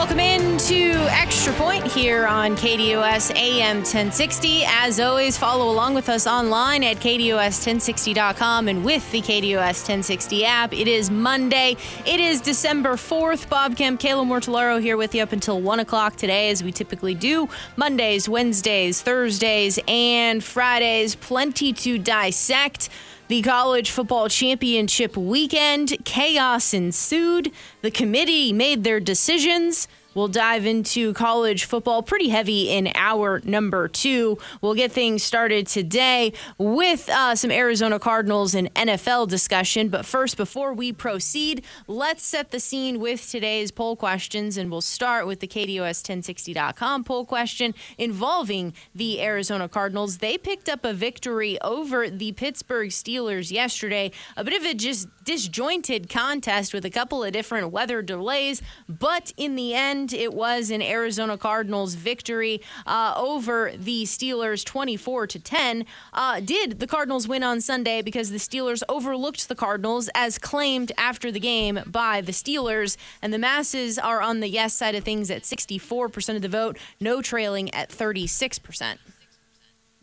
Welcome in to Extra Point here on KDUS AM 1060. As always, follow along with us online at KDUS1060.com and with the KDUS 1060 app. It is Monday. It is December 4th. Bob Kemp, Kayla Mortellaro here with you up until 1 o'clock today, as we typically do. Mondays, Wednesdays, Thursdays, and Fridays. Plenty to dissect. The college football championship weekend, chaos ensued. The committee made their decisions. We'll dive into college football pretty heavy in hour number two. We'll get things started today with uh, some Arizona Cardinals and NFL discussion. But first, before we proceed, let's set the scene with today's poll questions. And we'll start with the KDUS1060.com poll question involving the Arizona Cardinals. They picked up a victory over the Pittsburgh Steelers yesterday. A bit of a just disjointed contest with a couple of different weather delays. But in the end, it was an Arizona Cardinals victory uh, over the Steelers 24 to 10. Uh, did the Cardinals win on Sunday because the Steelers overlooked the Cardinals as claimed after the game by the Steelers? And the masses are on the yes side of things at 64% of the vote, no trailing at 36%.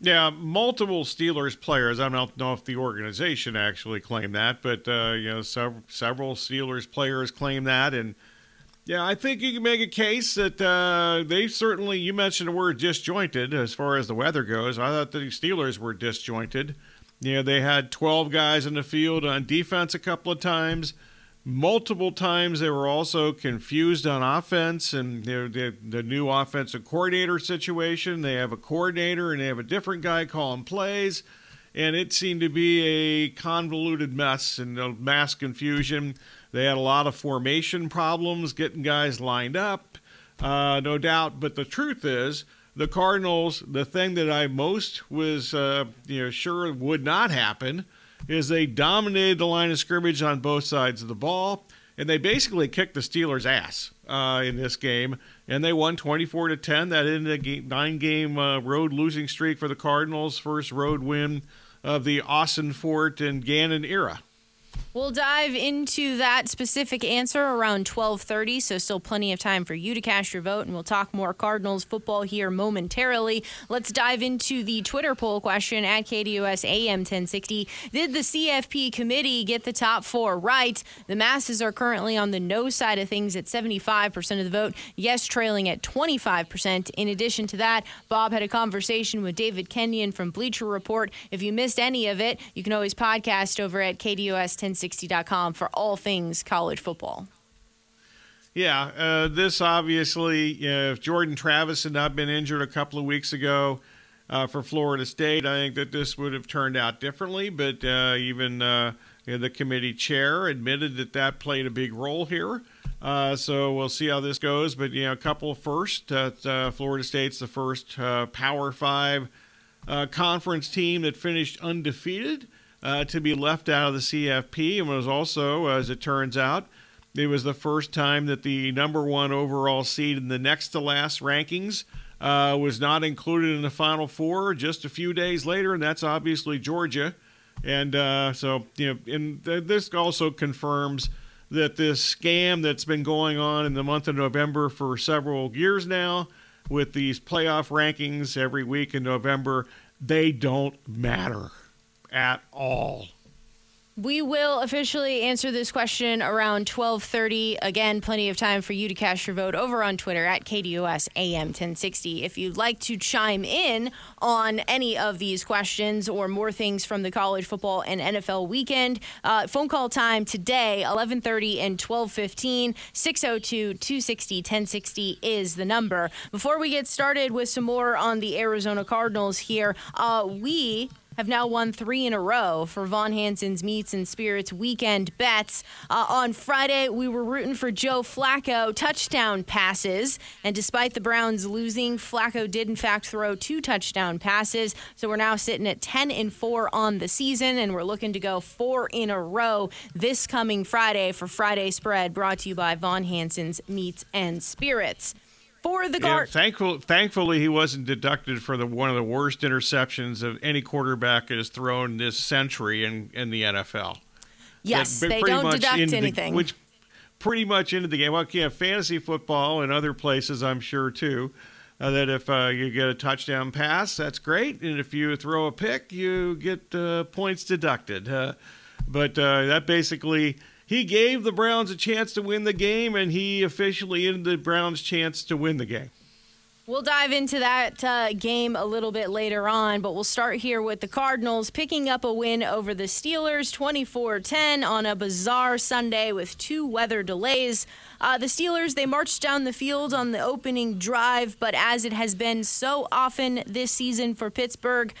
Yeah, multiple Steelers players. I don't know if the organization actually claimed that, but uh, you know, several, several Steelers players claim that, and yeah, I think you can make a case that uh, they certainly. You mentioned the word disjointed as far as the weather goes. I thought the Steelers were disjointed. You know, they had 12 guys in the field on defense a couple of times. Multiple times they were also confused on offense and know, the, the new offensive coordinator situation. They have a coordinator and they have a different guy calling plays. And it seemed to be a convoluted mess and a mass confusion. They had a lot of formation problems getting guys lined up, uh, no doubt. But the truth is, the Cardinals, the thing that I most was uh, you know sure would not happen is they dominated the line of scrimmage on both sides of the ball, and they basically kicked the Steelers' ass uh, in this game, and they won 24 to 10. That ended a nine-game uh, road losing streak for the Cardinals, first road win of the Ossenfort and Gannon era. We'll dive into that specific answer around 12:30, so still plenty of time for you to cast your vote and we'll talk more Cardinals football here momentarily. Let's dive into the Twitter poll question at KDUS AM 1060. Did the CFP committee get the top 4 right? The masses are currently on the no side of things at 75% of the vote, yes trailing at 25%. In addition to that, Bob had a conversation with David Kenyon from Bleacher Report. If you missed any of it, you can always podcast over at KDUS 1060 360.com for all things college football. Yeah, uh, this obviously, you know, if Jordan Travis had not been injured a couple of weeks ago uh, for Florida State, I think that this would have turned out differently. But uh, even uh, you know, the committee chair admitted that that played a big role here. Uh, so we'll see how this goes. But, you know, a couple first. Uh, Florida State's the first Power Five conference team that finished undefeated uh, to be left out of the CFP, and was also, as it turns out, it was the first time that the number one overall seed in the next to last rankings uh, was not included in the Final Four just a few days later, and that's obviously Georgia. And uh, so, you know, and th- this also confirms that this scam that's been going on in the month of November for several years now, with these playoff rankings every week in November, they don't matter at all. We will officially answer this question around 12:30. Again, plenty of time for you to cast your vote over on Twitter at KDUS AM 1060. If you'd like to chime in on any of these questions or more things from the college football and NFL weekend, uh, phone call time today 11:30 and 12:15 602-260-1060 is the number. Before we get started with some more on the Arizona Cardinals here, uh, we have now won three in a row for Von Hanson's Meats and Spirits weekend bets. Uh, on Friday, we were rooting for Joe Flacco touchdown passes, and despite the Browns losing, Flacco did in fact throw two touchdown passes. So we're now sitting at 10 and 4 on the season, and we're looking to go four in a row this coming Friday for Friday Spread, brought to you by Von Hanson's Meats and Spirits for the guard. Yeah, thankful, thankfully, he wasn't deducted for the one of the worst interceptions of any quarterback has thrown this century in, in the NFL. Yes, they don't deduct anything. The, which pretty much into the game. Well, yeah, fantasy football and other places, I'm sure too. Uh, that if uh, you get a touchdown pass, that's great, and if you throw a pick, you get uh, points deducted. Uh, but uh, that basically he gave the Browns a chance to win the game, and he officially ended the Browns' chance to win the game. We'll dive into that uh, game a little bit later on, but we'll start here with the Cardinals picking up a win over the Steelers 24 10 on a bizarre Sunday with two weather delays. Uh, the Steelers, they marched down the field on the opening drive, but as it has been so often this season for Pittsburgh,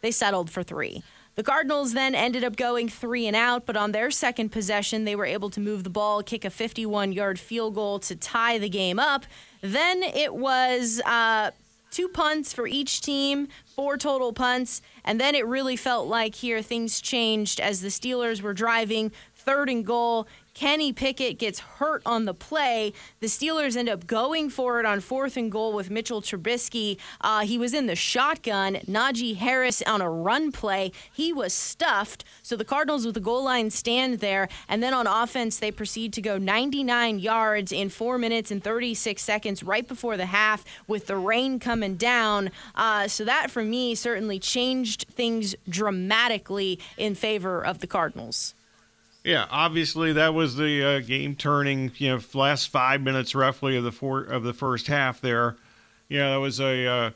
they settled for three. The Cardinals then ended up going three and out, but on their second possession, they were able to move the ball, kick a 51 yard field goal to tie the game up. Then it was uh, two punts for each team, four total punts, and then it really felt like here things changed as the Steelers were driving third and goal. Kenny Pickett gets hurt on the play. The Steelers end up going for it on fourth and goal with Mitchell Trubisky. Uh, he was in the shotgun. Najee Harris on a run play. He was stuffed. So the Cardinals with the goal line stand there. And then on offense, they proceed to go 99 yards in four minutes and 36 seconds right before the half with the rain coming down. Uh, so that for me certainly changed things dramatically in favor of the Cardinals. Yeah, obviously that was the uh, game turning. You know, last five minutes roughly of the four of the first half. There, yeah, that was a uh,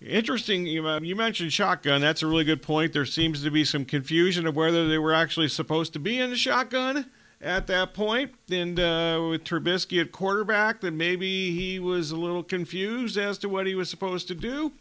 interesting. You, uh, you mentioned shotgun. That's a really good point. There seems to be some confusion of whether they were actually supposed to be in the shotgun at that point, and uh, with Trubisky at quarterback, that maybe he was a little confused as to what he was supposed to do.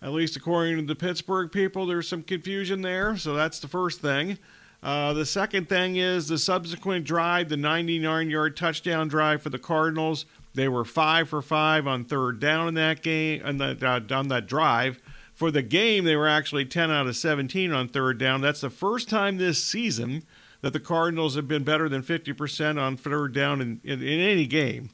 At least according to the Pittsburgh people, there's some confusion there. So that's the first thing. Uh, the second thing is the subsequent drive, the 99 yard touchdown drive for the Cardinals. They were five for five on third down in that game, on that, uh, on that drive. For the game, they were actually 10 out of 17 on third down. That's the first time this season that the Cardinals have been better than 50% on third down in, in, in any game.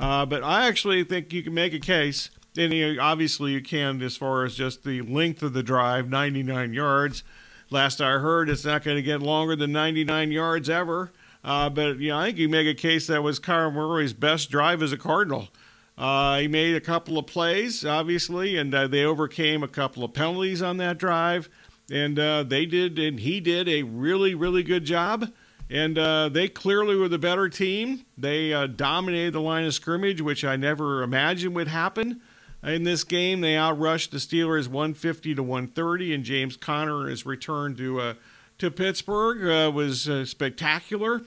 Uh, but I actually think you can make a case, and obviously you can as far as just the length of the drive 99 yards. Last I heard, it's not going to get longer than 99 yards ever. Uh, but you know, I think you make a case that was Kyler Murray's best drive as a Cardinal. Uh, he made a couple of plays, obviously, and uh, they overcame a couple of penalties on that drive. And uh, they did, and he did a really, really good job. And uh, they clearly were the better team. They uh, dominated the line of scrimmage, which I never imagined would happen. In this game, they outrushed the Steelers 150 to 130, and James Conner, his return to uh, to Pittsburgh, uh, was uh, spectacular.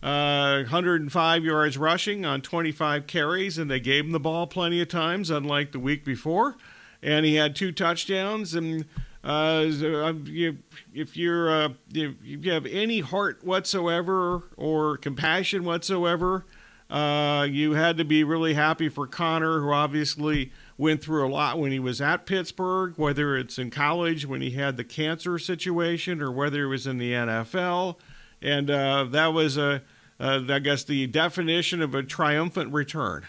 105 uh, yards rushing on 25 carries, and they gave him the ball plenty of times, unlike the week before. And he had two touchdowns. And uh, if you're uh, if you have any heart whatsoever or compassion whatsoever, you had to be really happy for Conner, who obviously went through a lot when he was at Pittsburgh, whether it's in college when he had the cancer situation or whether it was in the NFL. And uh, that was, a, uh, I guess, the definition of a triumphant return.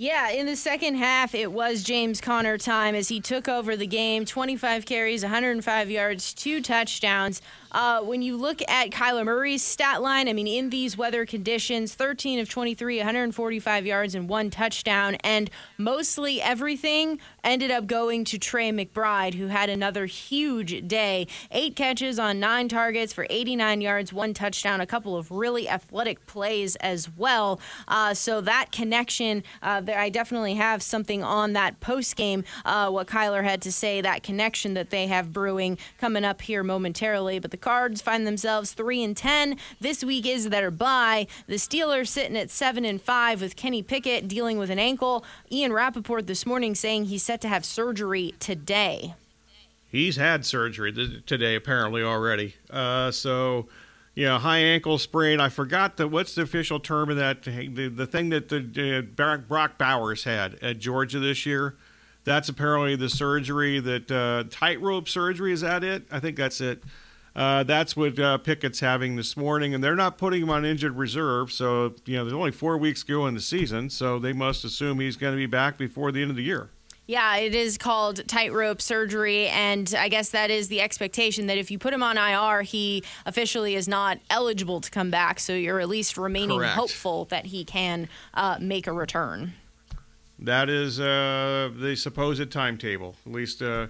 Yeah, in the second half, it was James Conner time as he took over the game 25 carries, 105 yards, two touchdowns. Uh, when you look at Kyler Murray's stat line, I mean, in these weather conditions, 13 of 23, 145 yards and one touchdown, and mostly everything ended up going to Trey McBride, who had another huge day. Eight catches on nine targets for 89 yards, one touchdown, a couple of really athletic plays as well. Uh, so that connection, uh, there, I definitely have something on that post game. Uh, what Kyler had to say, that connection that they have brewing coming up here momentarily, but the the Cards find themselves 3 and 10. This week is their bye. The Steelers sitting at 7 and 5 with Kenny Pickett dealing with an ankle. Ian Rapoport this morning saying he's set to have surgery today. he's had surgery th- today apparently already. Uh, so, know, high ankle sprain. I forgot the what's the official term of that. The, the thing that the uh, Brock Bowers had at Georgia this year. That's apparently the surgery that uh, tightrope surgery. Is that it? I think that's it. Uh, that's what uh, Pickett's having this morning, and they're not putting him on injured reserve. So, you know, there's only four weeks to go in the season, so they must assume he's going to be back before the end of the year. Yeah, it is called tightrope surgery, and I guess that is the expectation that if you put him on IR, he officially is not eligible to come back. So you're at least remaining Correct. hopeful that he can uh, make a return. That is uh, the supposed timetable. At least, uh,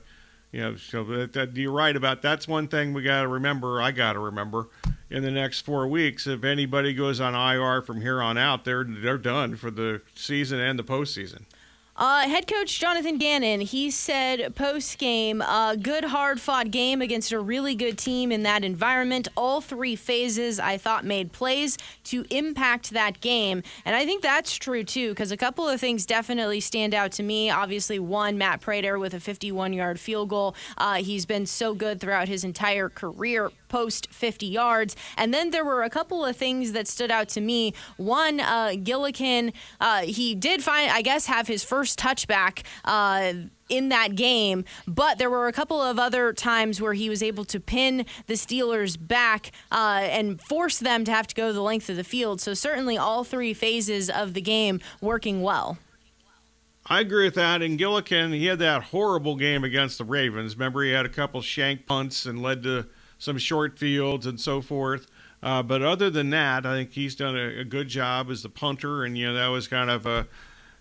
you know, so that, that, you're right about that's one thing we got to remember. I got to remember in the next four weeks. If anybody goes on IR from here on out, they're they're done for the season and the postseason. Uh, head coach Jonathan Gannon, he said post game, uh, good hard fought game against a really good team in that environment. All three phases I thought made plays to impact that game. And I think that's true too, because a couple of things definitely stand out to me. Obviously, one, Matt Prater with a 51 yard field goal. Uh, he's been so good throughout his entire career post 50 yards. And then there were a couple of things that stood out to me. One, uh, Gillikin, uh, he did find, I guess, have his first touchback. Uh, in that game, but there were a couple of other times where he was able to pin the Steelers back uh, and force them to have to go the length of the field. So, certainly, all three phases of the game working well. I agree with that. And Gillikin, he had that horrible game against the Ravens. Remember, he had a couple shank punts and led to some short fields and so forth. Uh, but other than that, I think he's done a, a, good job as the punter, and you know that was kind of a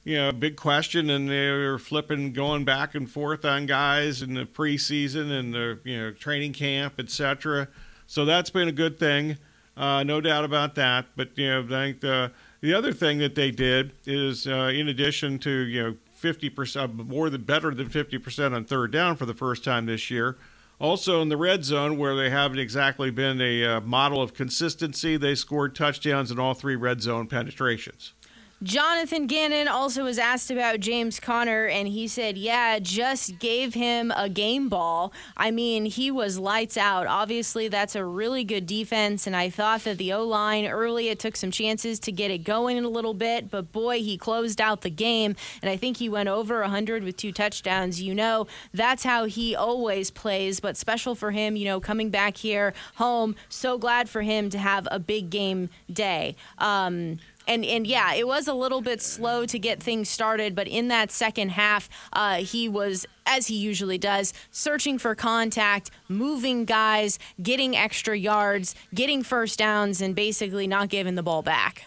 you know big question, and they were flipping, going back and forth on guys in the preseason and the you know training camp, etc. So that's been a good thing, uh, no doubt about that. But you know, I think the the other thing that they did is, uh, in addition to you know 50 percent more than better than 50 percent on third down for the first time this year also, in the red zone, where they haven't exactly been a uh, model of consistency, they scored touchdowns in all three red zone penetrations. Jonathan Gannon also was asked about James Conner, and he said, Yeah, just gave him a game ball. I mean, he was lights out. Obviously, that's a really good defense, and I thought that the O line early, it took some chances to get it going a little bit, but boy, he closed out the game, and I think he went over 100 with two touchdowns. You know, that's how he always plays, but special for him, you know, coming back here home. So glad for him to have a big game day. Um, and and yeah, it was a little bit slow to get things started, but in that second half, uh, he was as he usually does, searching for contact, moving guys, getting extra yards, getting first downs, and basically not giving the ball back.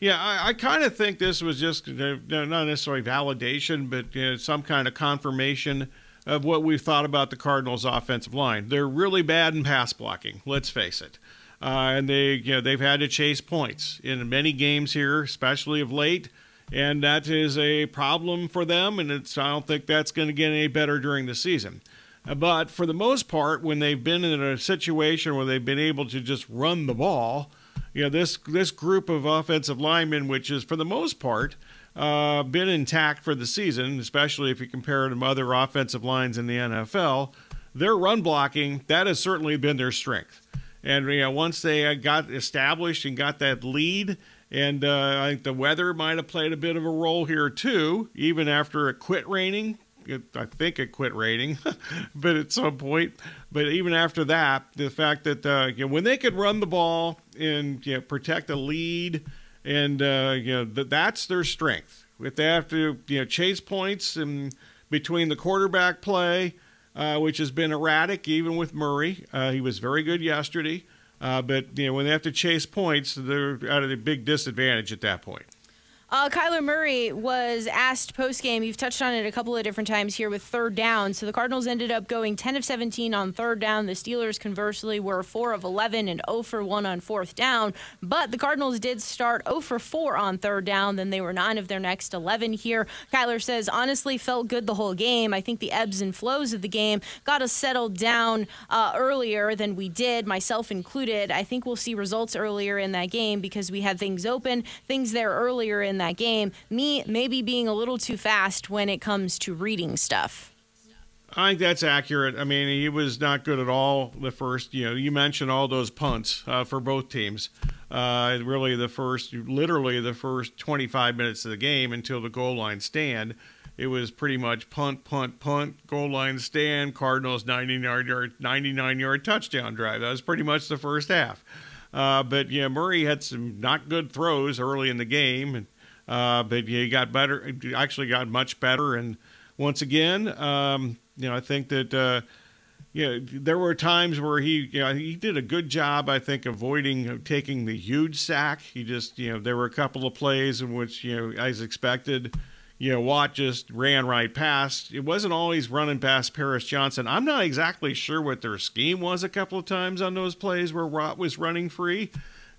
Yeah, I, I kind of think this was just not necessarily validation, but some kind of confirmation of what we thought about the Cardinals' offensive line. They're really bad in pass blocking. Let's face it. Uh, and they you know they've had to chase points in many games here, especially of late, and that is a problem for them. And it's I don't think that's going to get any better during the season. Uh, but for the most part, when they've been in a situation where they've been able to just run the ball, you know this this group of offensive linemen, which is for the most part uh, been intact for the season, especially if you compare it to other offensive lines in the NFL, their run blocking that has certainly been their strength. And you know, once they uh, got established and got that lead, and uh, I think the weather might have played a bit of a role here too, even after it quit raining. It, I think it quit raining, but at some point. But even after that, the fact that uh, you know, when they could run the ball and you know, protect a lead, and uh, you know that that's their strength. If they have to you know chase points and between the quarterback play uh, which has been erratic even with Murray. Uh, he was very good yesterday, uh, but you know when they have to chase points, they're at a big disadvantage at that point. Uh, Kyler Murray was asked post game. You've touched on it a couple of different times here with third down. So the Cardinals ended up going 10 of 17 on third down. The Steelers, conversely, were 4 of 11 and 0 for 1 on fourth down. But the Cardinals did start 0 for 4 on third down. Then they were 9 of their next 11 here. Kyler says, honestly, felt good the whole game. I think the ebbs and flows of the game got us settled down uh, earlier than we did, myself included. I think we'll see results earlier in that game because we had things open, things there earlier in that game. Me maybe being a little too fast when it comes to reading stuff. I think that's accurate. I mean, he was not good at all the first. You know, you mentioned all those punts uh, for both teams. Uh, really, the first, literally the first 25 minutes of the game until the goal line stand, it was pretty much punt, punt, punt, goal line stand, Cardinals 99 yard, 99 yard touchdown drive. That was pretty much the first half. Uh, but yeah, Murray had some not good throws early in the game, and uh, but he got better. Actually, got much better, and once again, um, you know, I think that uh, you know, there were times where he you know, he did a good job, I think, avoiding taking the huge sack. He just you know there were a couple of plays in which you know as expected. You know, Watt just ran right past. It wasn't always running past Paris Johnson. I'm not exactly sure what their scheme was a couple of times on those plays where Watt was running free.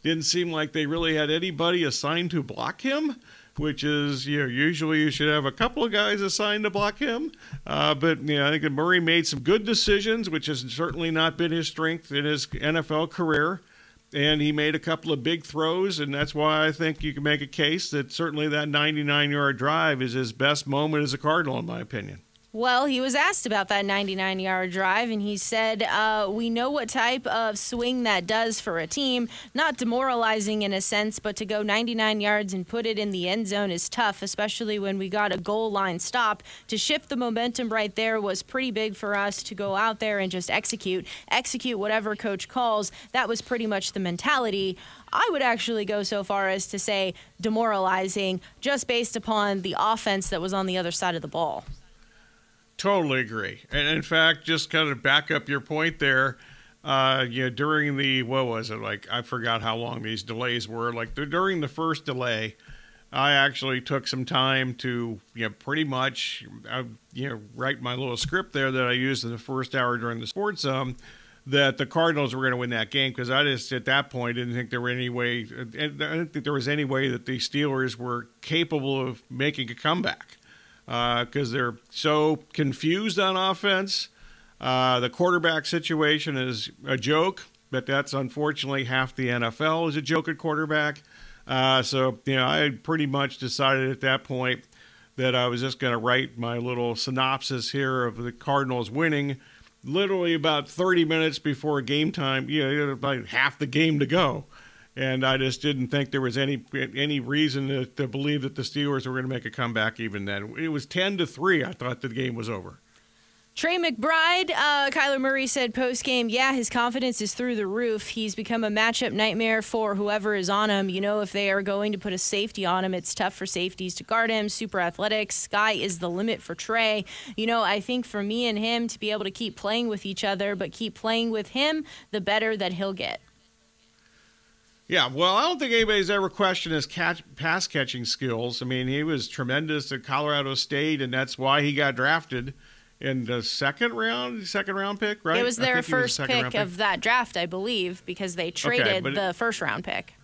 Didn't seem like they really had anybody assigned to block him which is you know usually you should have a couple of guys assigned to block him. Uh, but you know, I think that Murray made some good decisions, which has certainly not been his strength in his NFL career. And he made a couple of big throws, and that's why I think you can make a case that certainly that 99 yard drive is his best moment as a Cardinal, in my opinion. Well, he was asked about that 99 yard drive, and he said, uh, We know what type of swing that does for a team. Not demoralizing in a sense, but to go 99 yards and put it in the end zone is tough, especially when we got a goal line stop. To shift the momentum right there was pretty big for us to go out there and just execute. Execute whatever coach calls. That was pretty much the mentality. I would actually go so far as to say demoralizing just based upon the offense that was on the other side of the ball. Totally agree. And in fact, just kind of back up your point there. Uh, you know, during the what was it like? I forgot how long these delays were. Like during the first delay, I actually took some time to you know pretty much uh, you know write my little script there that I used in the first hour during the sports um that the Cardinals were going to win that game because I just at that point didn't think there were any way I didn't think there was any way that the Steelers were capable of making a comeback because uh, they're so confused on offense. Uh, the quarterback situation is a joke, but that's unfortunately half the NFL is a joke at quarterback. Uh, so, you know, I pretty much decided at that point that I was just going to write my little synopsis here of the Cardinals winning literally about 30 minutes before game time, you know, about half the game to go and I just didn't think there was any any reason to, to believe that the Steelers were going to make a comeback. Even then, it was ten to three. I thought the game was over. Trey McBride, uh, Kyler Murray said post game, yeah, his confidence is through the roof. He's become a matchup nightmare for whoever is on him. You know, if they are going to put a safety on him, it's tough for safeties to guard him. Super athletic. Sky is the limit for Trey. You know, I think for me and him to be able to keep playing with each other, but keep playing with him, the better that he'll get. Yeah, well, I don't think anybody's ever questioned his catch, pass catching skills. I mean, he was tremendous at Colorado State, and that's why he got drafted in the second round, second round pick, right? It was their first was pick, pick, of that draft, I believe, because they traded okay, the it, first round pick.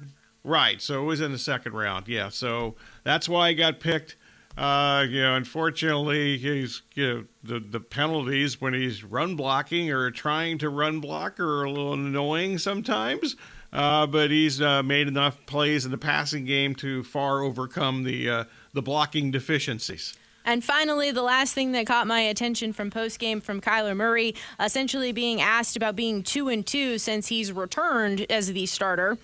Right, so it was in the second round. Yeah, so that's why he got picked. Uh, you know, unfortunately, he's you know, the the penalties when he's run blocking or trying to run block are a little annoying sometimes. Uh, but he's uh, made enough plays in the passing game to far overcome the uh, the blocking deficiencies. And finally, the last thing that caught my attention from post game from Kyler Murray, essentially being asked about being two and two since he's returned as the starter.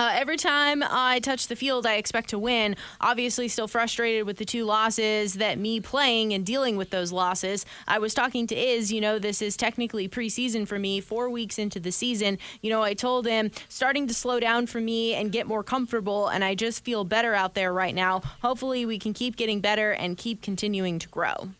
Uh, every time I touch the field, I expect to win. Obviously, still frustrated with the two losses that me playing and dealing with those losses. I was talking to Iz, you know, this is technically preseason for me, four weeks into the season. You know, I told him starting to slow down for me and get more comfortable, and I just feel better out there right now. Hopefully, we can keep getting better and keep continuing to grow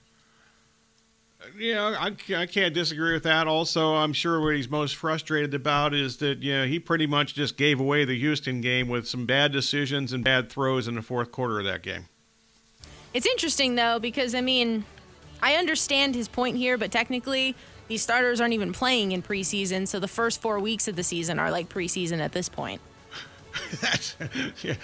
you know, I, I can't disagree with that. Also, I'm sure what he's most frustrated about is that, you know, he pretty much just gave away the Houston game with some bad decisions and bad throws in the fourth quarter of that game. It's interesting, though, because, I mean, I understand his point here, but technically, these starters aren't even playing in preseason, so the first four weeks of the season are like preseason at this point. that's, yeah,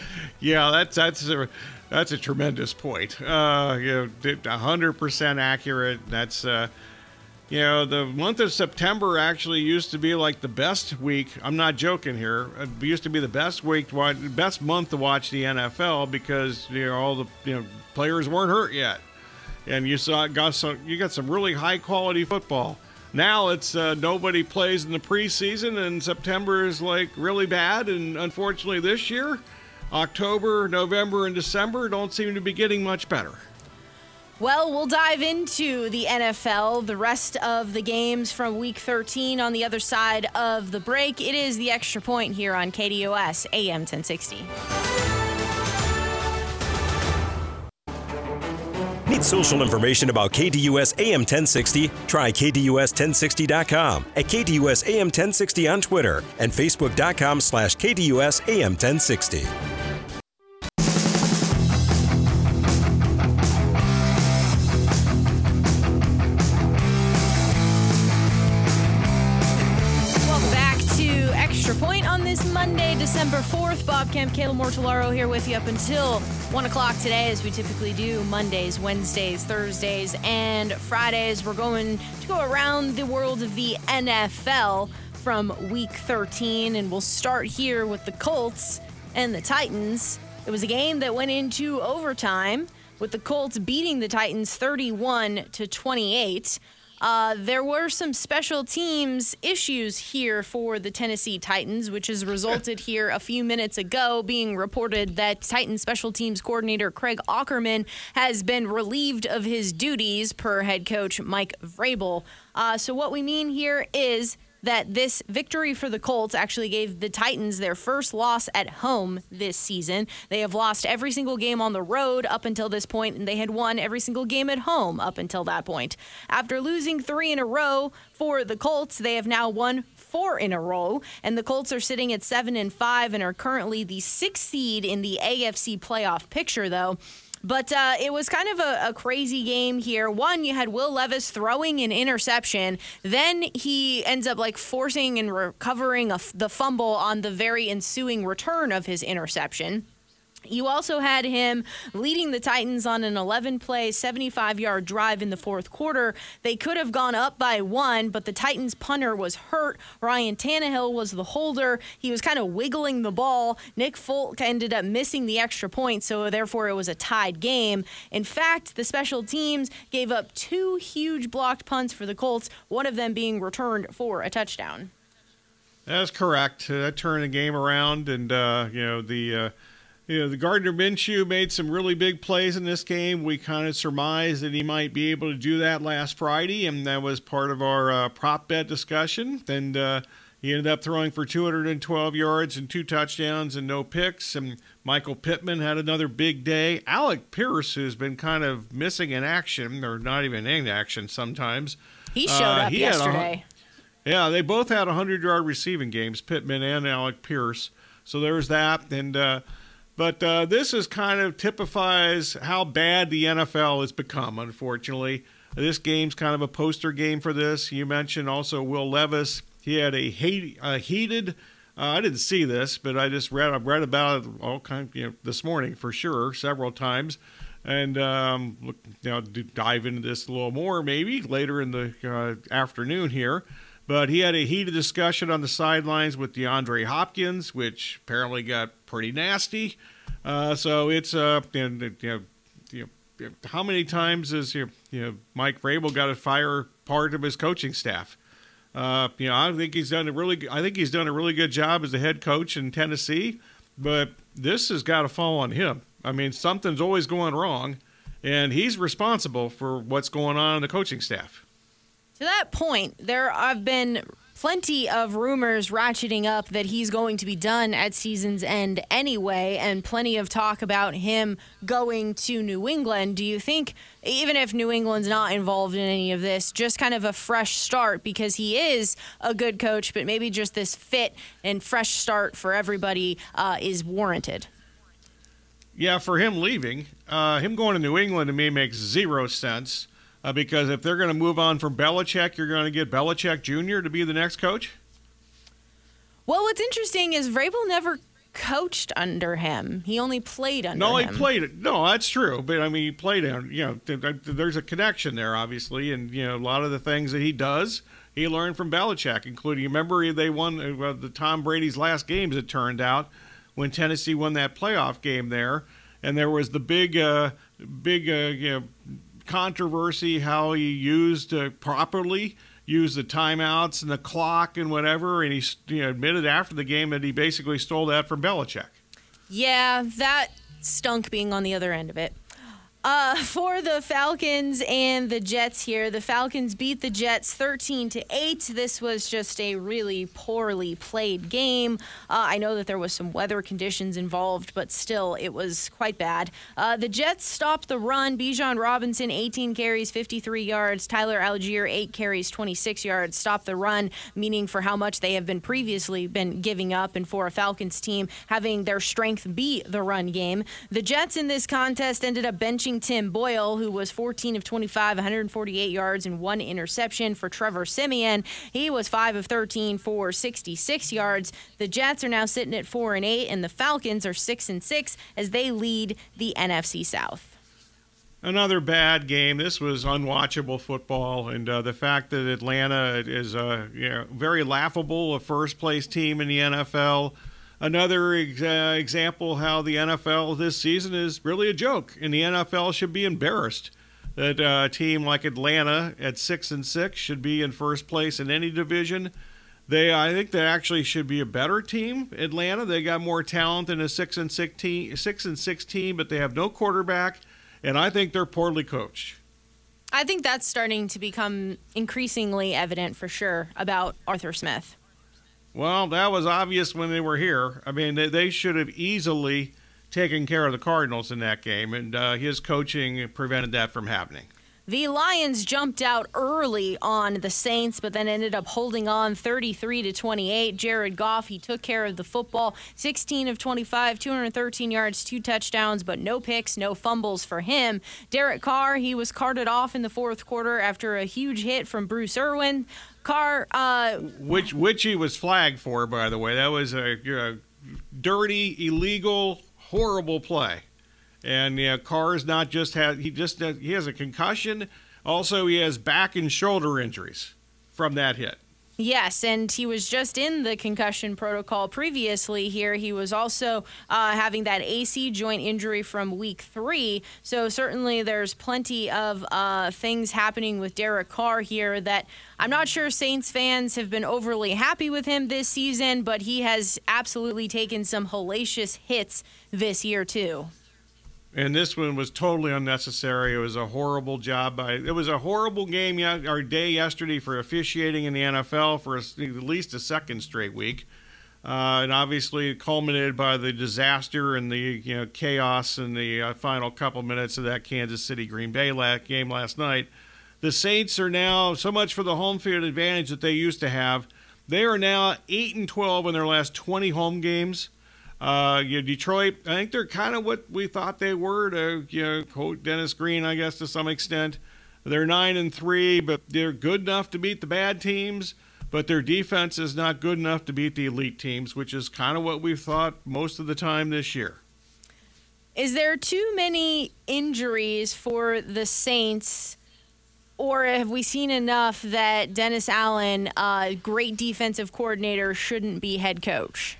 yeah, that's that's a, that's a tremendous point. Uh, you know, hundred percent accurate. That's uh, you know, the month of September actually used to be like the best week. I'm not joking here. It used to be the best week, watch, best month to watch the NFL because you know all the you know players weren't hurt yet, and you saw got some you got some really high quality football. Now it's uh, nobody plays in the preseason, and September is like really bad. And unfortunately, this year, October, November, and December don't seem to be getting much better. Well, we'll dive into the NFL, the rest of the games from week 13 on the other side of the break. It is the extra point here on KDUS AM 1060. Need social information about KDUS AM 1060? Try KDUS1060.com, at KDUS AM 1060 on Twitter, and Facebook.com slash KDUS AM 1060. December 4th. Bob Kemp, Kayla Mortellaro here with you up until 1 o'clock today, as we typically do Mondays, Wednesdays, Thursdays, and Fridays. We're going to go around the world of the NFL from week 13, and we'll start here with the Colts and the Titans. It was a game that went into overtime with the Colts beating the Titans 31 to 28. Uh, there were some special teams issues here for the Tennessee Titans, which has resulted here a few minutes ago being reported that Titans special teams coordinator Craig Aukerman has been relieved of his duties per head coach Mike Vrabel. Uh, so, what we mean here is that this victory for the Colts actually gave the Titans their first loss at home this season. They have lost every single game on the road up until this point, and they had won every single game at home up until that point. After losing three in a row for the Colts, they have now won four in a row, and the Colts are sitting at seven and five and are currently the sixth seed in the AFC playoff picture, though. But uh, it was kind of a, a, crazy game here. One, you had Will Levis throwing an interception. Then he ends up like forcing and recovering the fumble on the very ensuing return of his interception. You also had him leading the Titans on an 11 play, 75 yard drive in the fourth quarter. They could have gone up by one, but the Titans punter was hurt. Ryan Tannehill was the holder. He was kind of wiggling the ball. Nick Folk ended up missing the extra point, so therefore it was a tied game. In fact, the special teams gave up two huge blocked punts for the Colts, one of them being returned for a touchdown. That's correct. That turned the game around, and, uh, you know, the. Uh, you know, the Gardner Minshew made some really big plays in this game. We kind of surmised that he might be able to do that last Friday, and that was part of our uh, prop bet discussion. And uh, he ended up throwing for 212 yards and two touchdowns and no picks. And Michael Pittman had another big day. Alec Pierce, who's been kind of missing in action, or not even in action sometimes, he showed uh, up he yesterday. A, yeah, they both had 100 yard receiving games, Pittman and Alec Pierce. So there's that. And, uh, but uh, this is kind of typifies how bad the NFL has become, unfortunately. This game's kind of a poster game for this. You mentioned also Will Levis. He had a, hate, a heated, uh, I didn't see this, but I just read, I read about it all kind you know, this morning for sure, several times. And um, look, you know, dive into this a little more maybe later in the uh, afternoon here. But he had a heated discussion on the sidelines with DeAndre Hopkins, which apparently got pretty nasty. Uh, so it's uh, you know, you know, how many times has you know, Mike Vrabel got to fire part of his coaching staff? Uh, you know, I think he's done a really, I think he's done a really good job as a head coach in Tennessee. But this has got to fall on him. I mean, something's always going wrong, and he's responsible for what's going on in the coaching staff. To that point, there have been plenty of rumors ratcheting up that he's going to be done at season's end anyway, and plenty of talk about him going to New England. Do you think, even if New England's not involved in any of this, just kind of a fresh start because he is a good coach, but maybe just this fit and fresh start for everybody uh, is warranted? Yeah, for him leaving, uh, him going to New England to me makes zero sense uh, because if they're going to move on from Belichick, you're going to get Belichick Jr. to be the next coach? Well, what's interesting is Vrabel never coached under him. He only played under no, him. No, he played it. No, that's true. But I mean, he played on. You know, there's a connection there, obviously, and you know, a lot of the things that he does, he learned from Belichick, including. Remember, they won uh, the Tom Brady's last games. It turned out when Tennessee won that playoff game there, and there was the big, uh, big, uh, you know controversy how he used uh, properly used the timeouts and the clock and whatever, and he you know, admitted after the game that he basically stole that from Belichick. Yeah, that stunk being on the other end of it. Uh, for the Falcons and the Jets here, the Falcons beat the Jets 13 to 8. This was just a really poorly played game. Uh, I know that there was some weather conditions involved, but still, it was quite bad. Uh, the Jets stopped the run. Bijan Robinson, 18 carries, 53 yards. Tyler Allgeier, 8 carries, 26 yards. Stopped the run, meaning for how much they have been previously been giving up, and for a Falcons team having their strength be the run game. The Jets in this contest ended up benching Tim Boyle, who was 14 of 25, 148 yards and one interception for Trevor Siemian. He was 5 of 13 for 66 yards. The Jets are now sitting at 4 and 8 and the Falcons are 6 and 6 as they lead the NFC South. Another bad game. This was unwatchable football, and uh, the fact that Atlanta is a you know, very laughable, a first place team in the NFL another ex- uh, example how the NFL this season is really a joke, and the NFL should be embarrassed that uh, a team like Atlanta at six and six should be in first place in any division. They, I think, they actually should be a better team. Atlanta, they got more talent than a six and six team, six and six team, but they have no quarterback, and I think they're poorly coached. I think that's starting to become increasingly evident for sure about Arthur Smith. Well, that was obvious when they were here. I mean, they, they should have easily taken care of the Cardinals in that game, and uh, his coaching prevented that from happening. The Lions jumped out early on the Saints, but then ended up holding on 33 to 28. Jared Goff, he took care of the football, 16 of 25, 213 yards, two touchdowns, but no picks, no fumbles for him. Derek Carr, he was carted off in the fourth quarter after a huge hit from Bruce Irvin. Carr, uh, which which he was flagged for, by the way. That was a, a dirty, illegal, horrible play. And yeah, Carr's not just had he just he has a concussion. Also, he has back and shoulder injuries from that hit. Yes, and he was just in the concussion protocol previously here. He was also uh, having that AC joint injury from week three. So, certainly, there's plenty of uh, things happening with Derek Carr here that I'm not sure Saints fans have been overly happy with him this season, but he has absolutely taken some hellacious hits this year, too and this one was totally unnecessary. It was a horrible job by. It was a horrible game our day yesterday for officiating in the NFL for at least a second straight week, uh, and obviously culminated by the disaster and the you know chaos in the uh, final couple minutes of that Kansas City Green Bay game last night. The Saints are now so much for the home field advantage that they used to have. They are now eight and twelve in their last twenty home games. Uh, you know, Detroit, I think they're kind of what we thought they were. To you know, quote Dennis Green, I guess to some extent, they're nine and three, but they're good enough to beat the bad teams. But their defense is not good enough to beat the elite teams, which is kind of what we've thought most of the time this year. Is there too many injuries for the Saints? Or have we seen enough that Dennis Allen, a great defensive coordinator, shouldn't be head coach?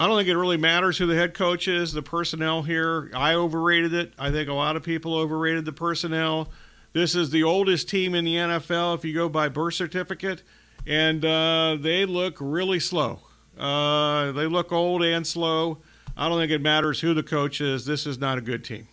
I don't think it really matters who the head coach is. The personnel here, I overrated it. I think a lot of people overrated the personnel. This is the oldest team in the NFL if you go by birth certificate, and uh, they look really slow. Uh, they look old and slow. I don't think it matters who the coach is. This is not a good team.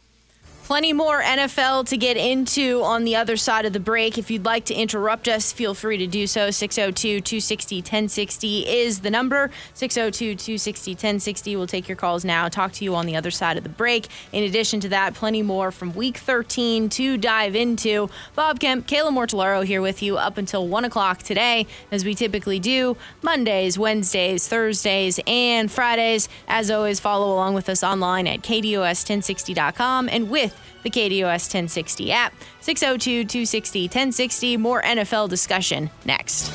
Plenty more NFL to get into on the other side of the break. If you'd like to interrupt us, feel free to do so. 602 260 1060 is the number. 602 260 1060. We'll take your calls now. Talk to you on the other side of the break. In addition to that, plenty more from week 13 to dive into. Bob Kemp, Kayla Mortellaro here with you up until 1 o'clock today, as we typically do Mondays, Wednesdays, Thursdays, and Fridays. As always, follow along with us online at kdus1060.com and with the KDUS 1060 app. 602 260 1060. More NFL discussion next.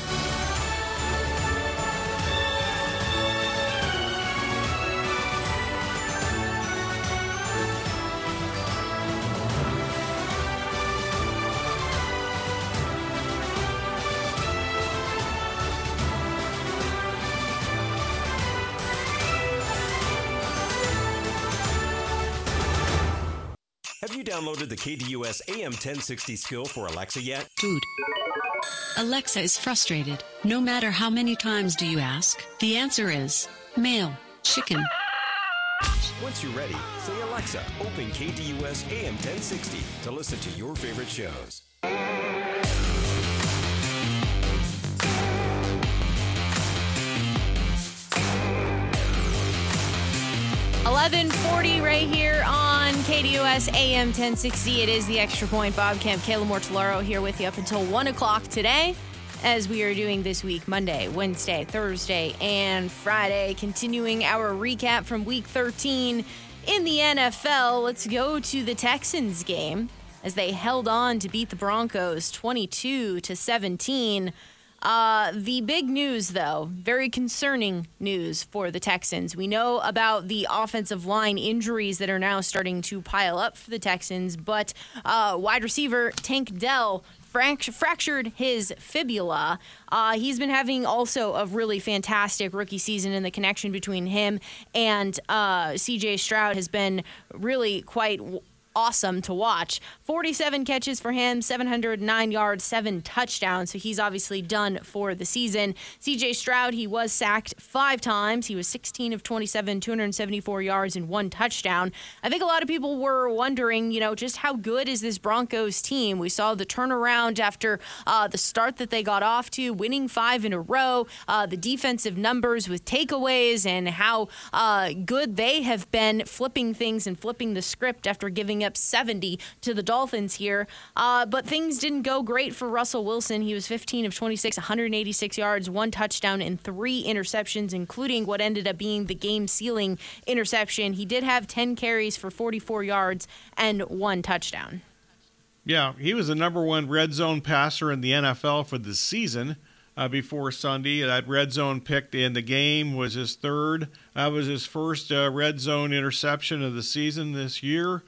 Have you downloaded the KDUS AM 1060 skill for Alexa yet? Dude. Alexa is frustrated. No matter how many times do you ask, the answer is mail, chicken. Once you're ready, say Alexa, open KDUS AM 1060 to listen to your favorite shows. 1140 right here on KDUS AM 1060. It is the Extra Point. Bob Kemp, Kayla Mortellaro here with you up until 1 o'clock today as we are doing this week Monday, Wednesday, Thursday, and Friday. Continuing our recap from week 13 in the NFL. Let's go to the Texans game as they held on to beat the Broncos 22 to 17. Uh, the big news, though, very concerning news for the Texans. We know about the offensive line injuries that are now starting to pile up for the Texans, but uh, wide receiver Tank Dell fractured his fibula. Uh, he's been having also a really fantastic rookie season, and the connection between him and uh, CJ Stroud has been really quite awesome to watch. 47 catches for him, 709 yards, seven touchdowns. So he's obviously done for the season. CJ Stroud, he was sacked five times. He was 16 of 27, 274 yards, and one touchdown. I think a lot of people were wondering, you know, just how good is this Broncos team? We saw the turnaround after uh, the start that they got off to, winning five in a row, uh, the defensive numbers with takeaways, and how uh, good they have been flipping things and flipping the script after giving up 70 to the Dolphins here. Uh, but things didn't go great for Russell Wilson. He was 15 of 26, 186 yards, one touchdown, and three interceptions, including what ended up being the game sealing interception. He did have 10 carries for 44 yards and one touchdown. Yeah, he was the number one red zone passer in the NFL for the season. Uh, before Sunday. That red zone pick in the game was his third. That was his first uh, red zone interception of the season this year.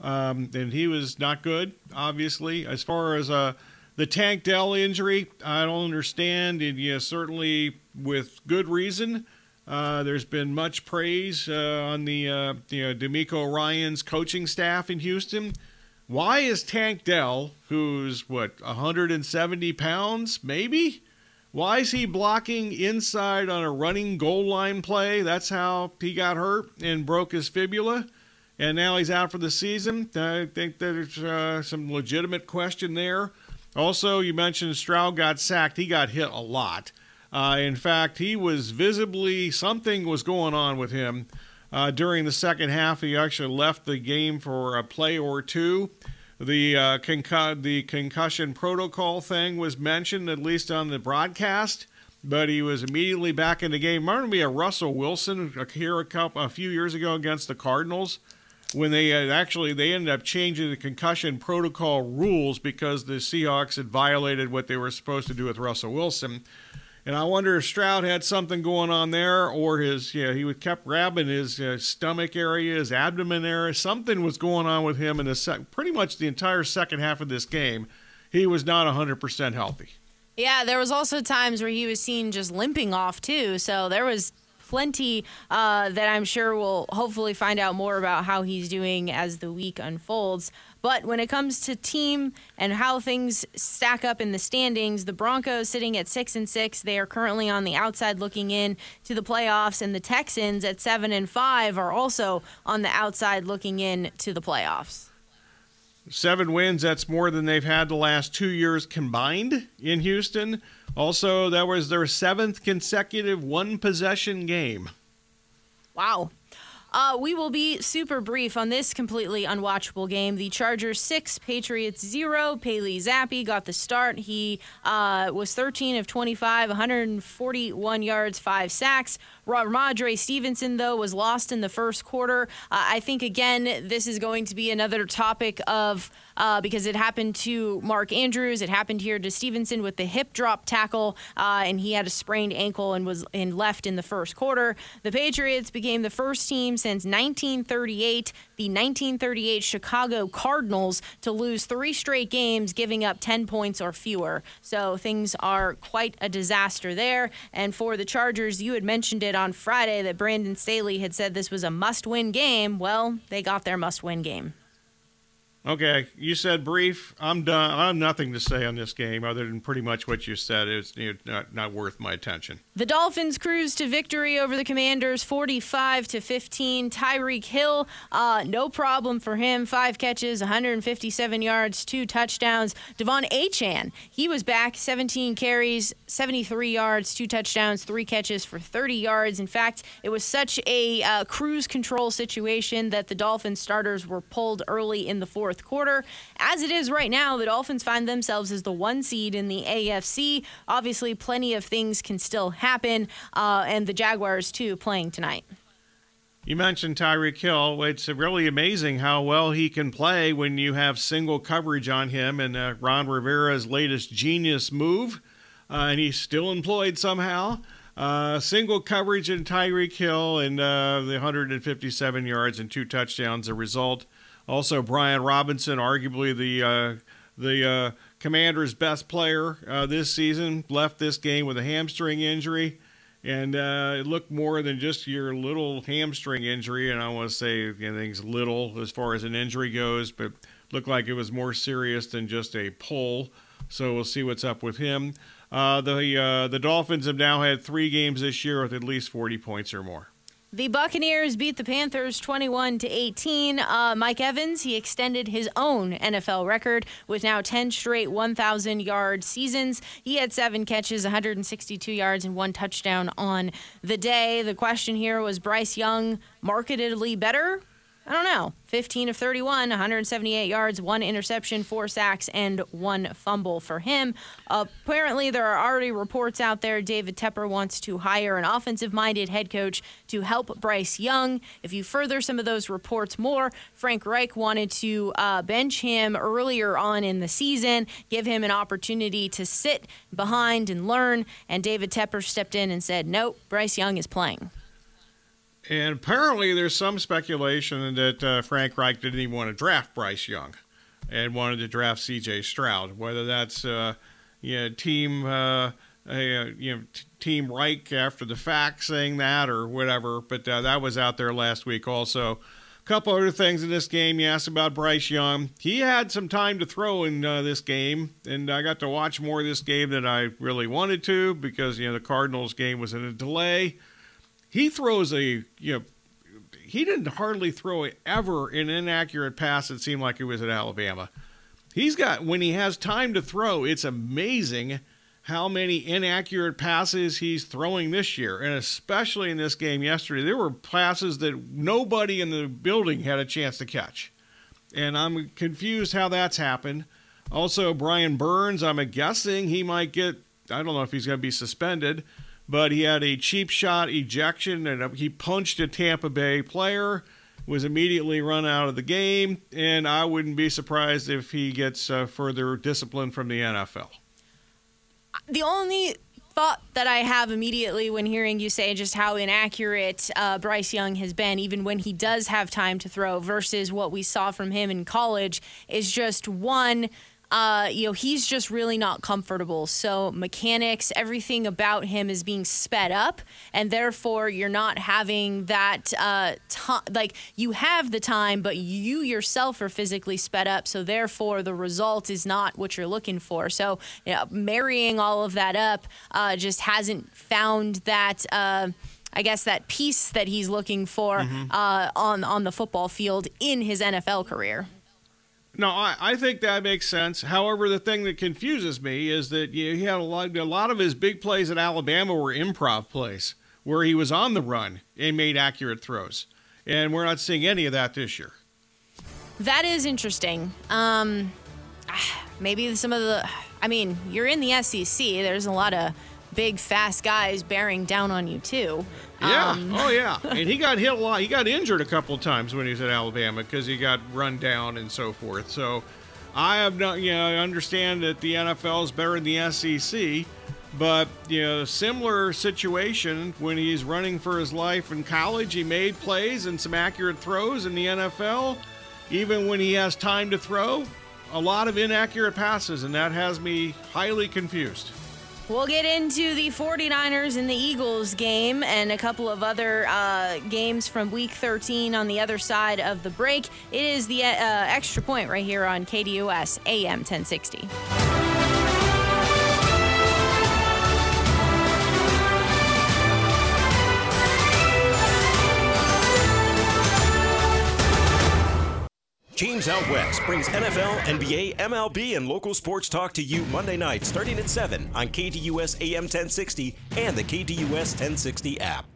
Um, and he was not good, obviously. As far as uh, the Tank Dell injury, I don't understand, and yeah, certainly with good reason. Uh, there's been much praise uh, on the uh, you know DeMeco Ryans coaching staff in Houston. Why is Tank Dell, who's what 170 pounds, maybe? Why is he blocking inside on a running goal line play? That's how he got hurt and broke his fibula and now he's out for the season. I think there's uh, some legitimate question there. Also, you mentioned Stroud got sacked. He got hit a lot. Uh, in fact, he was visibly something was going on with him uh, during the second half. He actually left the game for a play or two. The uh, concu- the concussion protocol thing was mentioned at least on the broadcast, but he was immediately back in the game. Remember me a Russell Wilson here a, couple, a few years ago against the Cardinals when they actually they ended up changing the concussion protocol rules because the Seahawks had violated what they were supposed to do with Russell Wilson. And I wonder if Stroud had something going on there, or his, you know, he kept grabbing his uh, stomach area, his abdomen area. Something was going on with him in the sec- pretty much the entire second half of this game. He was not 100% healthy. Yeah, there was also times where he was seen just limping off too. So there was plenty uh, that I'm sure we'll hopefully find out more about how he's doing as the week unfolds. But when it comes to team and how things stack up in the standings, the Broncos sitting at six and six, they are currently on the outside looking in to the playoffs, and the Texans at seven and five are also on the outside looking in to the playoffs. Seven wins, that's more than they've had the last two years combined in Houston. Also, that was their seventh consecutive one possession game. Wow. Uh, we will be super brief on this completely unwatchable game. The Chargers six, Patriots zero. Bailey Zappe got the start. He uh, was 13 of 25, 141 yards, five sacks. Rhamondre Stevenson, though, was lost in the first quarter. Uh, I think, again, this is going to be another topic of uh, because it happened to Mark Andrews. It happened here to Stevenson with the hip drop tackle, uh, and he had a sprained ankle and was and left in the first quarter. The Patriots became the first team since 1938, the 1938 Chicago Cardinals, to lose three straight games, giving up 10 points or fewer. So things are quite a disaster there. And for the Chargers, you had mentioned it on Friday that Brandon Staley had said this was a must win game. Well, they got their must win game. Okay, you said brief. I'm done. I have nothing to say on this game other than pretty much what you said. It's not, not worth my attention. The Dolphins cruise to victory over the Commanders, 45 to 15. Tyreek Hill, uh, no problem for him. Five catches, 157 yards, two touchdowns. De'Von Achane, he was back, 17 carries, 73 yards, two touchdowns, three catches for 30 yards. In fact, it was such a uh, cruise control situation that the Dolphins starters were pulled early in the fourth fourth quarter. As it is right now, the Dolphins find themselves as the one seed in the AFC. Obviously, plenty of things can still happen, uh, and the Jaguars, too, playing tonight. You mentioned Tyreek Hill. It's really amazing how well he can play when you have single coverage on him and uh, Ron Rivera's latest genius move, uh, and he's still employed somehow. Uh, single coverage in Tyreek Hill and uh, the 157 yards and two touchdowns a result. Also, Brian Robinson, arguably the uh, the uh, Commanders' best player uh, this season, left this game with a hamstring injury, and uh, it looked more than just your little hamstring injury. And I want to say anything's little as far as an injury goes, but looked like it was more serious than just a pull. So we'll see what's up with him. Uh, the uh, the Dolphins have now had three games this year with at least 40 points or more. The Buccaneers beat the Panthers 21 to 18. Uh, Mike Evans, he extended his own NFL record with now 10 straight 1,000 yard seasons. He had seven catches, 162 yards, and one touchdown on the day. The question here was Bryce Young marketedly better I don't know. 15 of 31, 178 yards, one interception, four sacks, and one fumble for him. apparently, there are already reports out there. David Tepper wants to hire an offensive minded head coach to help Bryce Young. If you further some of those reports more, Frank Reich wanted to uh, bench him earlier on in the season, give him an opportunity to sit behind and learn. And David Tepper stepped in and said, Nope, Bryce Young is playing. And apparently, there's some speculation that uh, Frank Reich didn't even want to draft Bryce Young and wanted to draft C.J. Stroud. Whether that's uh, you know, team uh, you know t- team Reich after the fact saying that or whatever, but uh, that was out there last week also. A couple other things in this game. You asked about Bryce Young. He had some time to throw in uh, this game, and I got to watch more of this game than I really wanted to because you know the Cardinals game was in a delay he throws a you know he didn't hardly throw ever an inaccurate pass it seemed like it was at Alabama. He's got when he has time to throw, it's amazing how many inaccurate passes he's throwing this year, and especially in this game yesterday. There were passes that nobody in the building had a chance to catch. And I'm confused how that's happened. Also, Brian Burns, I'm guessing he might get I don't know if he's going to be suspended but he had a cheap shot ejection and he punched a Tampa Bay player, was immediately run out of the game, and I wouldn't be surprised if he gets uh, further discipline from the NFL. The only thought that I have immediately when hearing you say just how inaccurate uh, Bryce Young has been, even when he does have time to throw, versus what we saw from him in college, is just one uh, you know, he's just really not comfortable. So mechanics, everything about him is being sped up, and therefore you're not having that uh, time. Like you have the time, but you yourself are physically sped up. So therefore the result is not what you're looking for. So you know, marrying all of that up uh, just hasn't found that. Uh, I guess that piece that he's looking for mm-hmm. uh, on on the football field in his NFL career. No, I, I think that makes sense. However, the thing that confuses me is that you know, he had a lot, a lot of his big plays at Alabama were improv plays where he was on the run and made accurate throws. And we're not seeing any of that this year. That is interesting. Um, maybe some of the, I mean, you're in the SEC. There's a lot of big, fast guys bearing down on you, too. Yeah. Um, oh, yeah. And he got hit a lot. He got injured a couple times when he was at Alabama because he got run down and so forth. So I have not, you know, I understand that the NFL is better than the SEC, but you know, similar situation when he's running for his life in college. He made plays and some accurate throws in the NFL. Even when he has time to throw, a lot of inaccurate passes, and that has me highly confused. We'll get into the 49ers and the Eagles game and a couple of other uh, games from week 13 on the other side of the break. It is the uh, extra point right here on KDUS AM 1060. James Out West brings NFL, NBA, MLB, and local sports talk to you Monday night starting at 7 on KDUS AM 1060 and the KDUS 1060 app.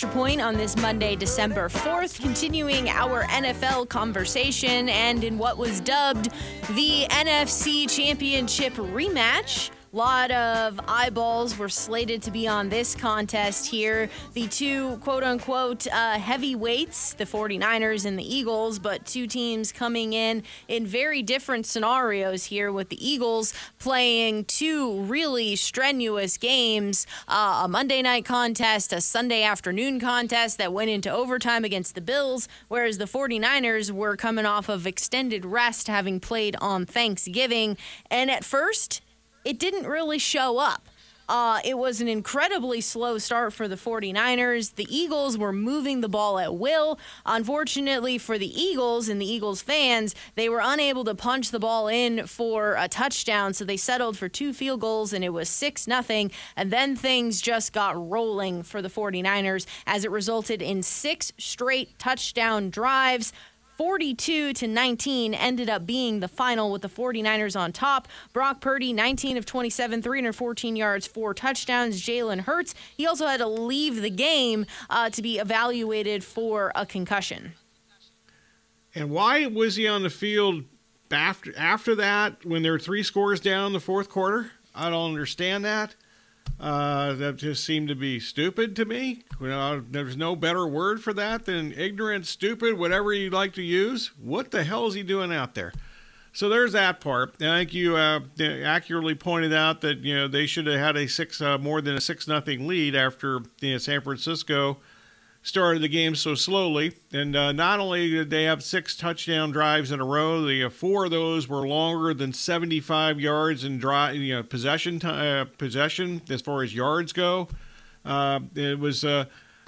Extra Point on this Monday, December 4th, continuing our NFL conversation and in what was dubbed the NFC Championship rematch. A lot of eyeballs were slated to be on this contest here. The two quote unquote uh, heavyweights, the 49ers and the Eagles, but two teams coming in in very different scenarios here with the Eagles playing two really strenuous games uh, a Monday night contest, a Sunday afternoon contest that went into overtime against the Bills, whereas the 49ers were coming off of extended rest having played on Thanksgiving. And at first, it didn't really show up. Uh, it was an incredibly slow start for the 49ers. The Eagles were moving the ball at will. Unfortunately for the Eagles and the Eagles fans, they were unable to punch the ball in for a touchdown, so they settled for two field goals and it was 6 nothing. And then things just got rolling for the 49ers as it resulted in six straight touchdown drives. 42 to 19 ended up being the final with the 49ers on top. Brock Purdy, 19 of 27, 314 yards, four touchdowns. Jalen Hurts, he also had to leave the game uh, to be evaluated for a concussion. And why was he on the field after after that when there were three scores down in the fourth quarter? I don't understand that. Uh, that just seemed to be stupid to me. Know, there's no better word for that than ignorant, stupid, whatever you like to use. What the hell is he doing out there? So there's that part. I think you uh, accurately pointed out that you know they should have had a six uh, more than a six nothing lead after you know, San Francisco started the game so slowly. And uh, not only did they have six touchdown drives in a row, the uh, four of those were longer than 75 yards in drive, you know, possession uh, possession as far as yards go. Uh, it was uh,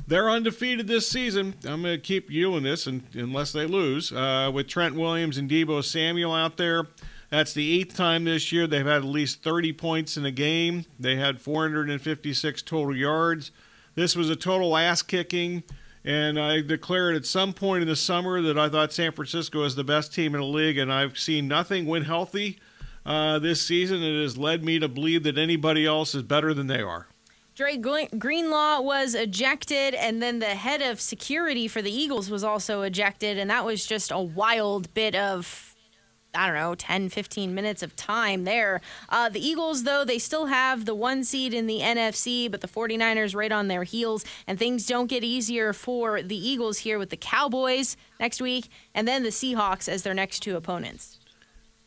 they're undefeated this season. I'm going to keep viewing this and, unless they lose uh, with Trent Williams and Deebo Samuel out there. That's the eighth time this year they've had at least 30 points in a game. They had 456 total yards. This was a total ass kicking. And I declared at some point in the summer that I thought San Francisco was the best team in the league, and I've seen nothing when healthy uh, this season. It has led me to believe that anybody else is better than they are. Dre Greenlaw was ejected, and then the head of security for the Eagles was also ejected, and that was just a wild bit of I don't know, 10, 15 minutes of time there. Uh, the Eagles, though, they still have the one seed in the NFC, but the 49ers right on their heels, and things don't get easier for the Eagles here with the Cowboys next week, and then the Seahawks as their next two opponents.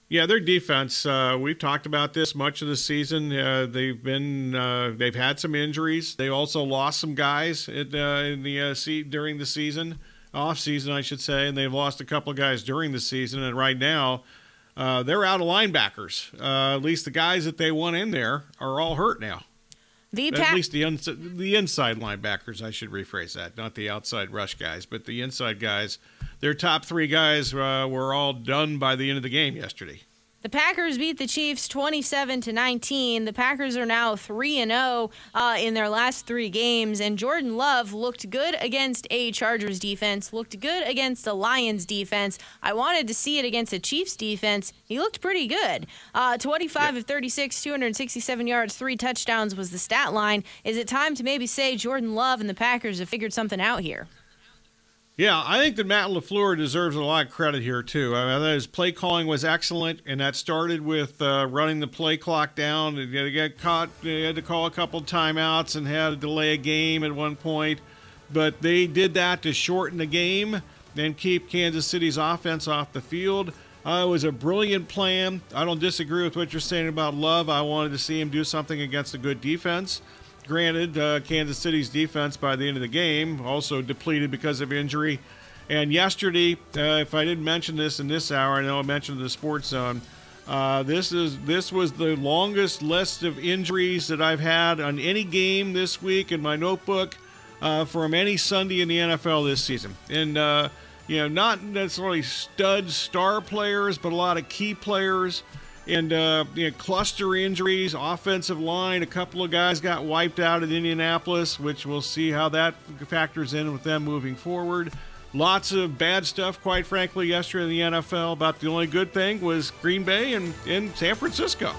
Yeah, their defense. Uh, we've talked about this much of the season. Uh, they've been uh, they've had some injuries. They also lost some guys at, uh, in the uh, during the season off season, I should say, and they've lost a couple of guys during the season. And right now, uh, they're out of linebackers. Uh, at least the guys that they want in there are all hurt now. The at least the un- the inside linebackers, I should rephrase that, not the outside rush guys, but the inside guys. Their top three guys uh, were all done by the end of the game yesterday. The Packers beat the Chiefs 27 to 19. The Packers are now 3 and 0 uh, in their last 3 games and Jordan Love looked good against a Chargers defense, looked good against a Lions defense. I wanted to see it against a Chiefs defense. He looked pretty good. Uh, 25 yep. of 36, 267 yards, 3 touchdowns was the stat line. Is it time to maybe say Jordan Love and the Packers have figured something out here? Yeah, I think that Matt LaFleur deserves a lot of credit here too. I mean, his play calling was excellent, and that started with uh, running the play clock down. He got caught. He had to call a couple timeouts and had to delay a game at one point, but they did that to shorten the game and keep Kansas City's offense off the field. Uh, it was a brilliant plan. I don't disagree with what you're saying about Love. I wanted to see him do something against a good defense. Granted, uh, Kansas City's defense by the end of the game also depleted because of injury. And yesterday, uh, if I didn't mention this in this hour, I know I mentioned the sports zone. Uh, this is this was the longest list of injuries that I've had on any game this week in my notebook uh, from any Sunday in the NFL this season. And uh, you know, not necessarily stud star players, but a lot of key players and uh, you know, cluster injuries, offensive line. A couple of guys got wiped out at Indianapolis, which we'll see how that factors in with them moving forward. Lots of bad stuff, quite frankly, yesterday in the NFL. About the only good thing was Green Bay and in San Francisco.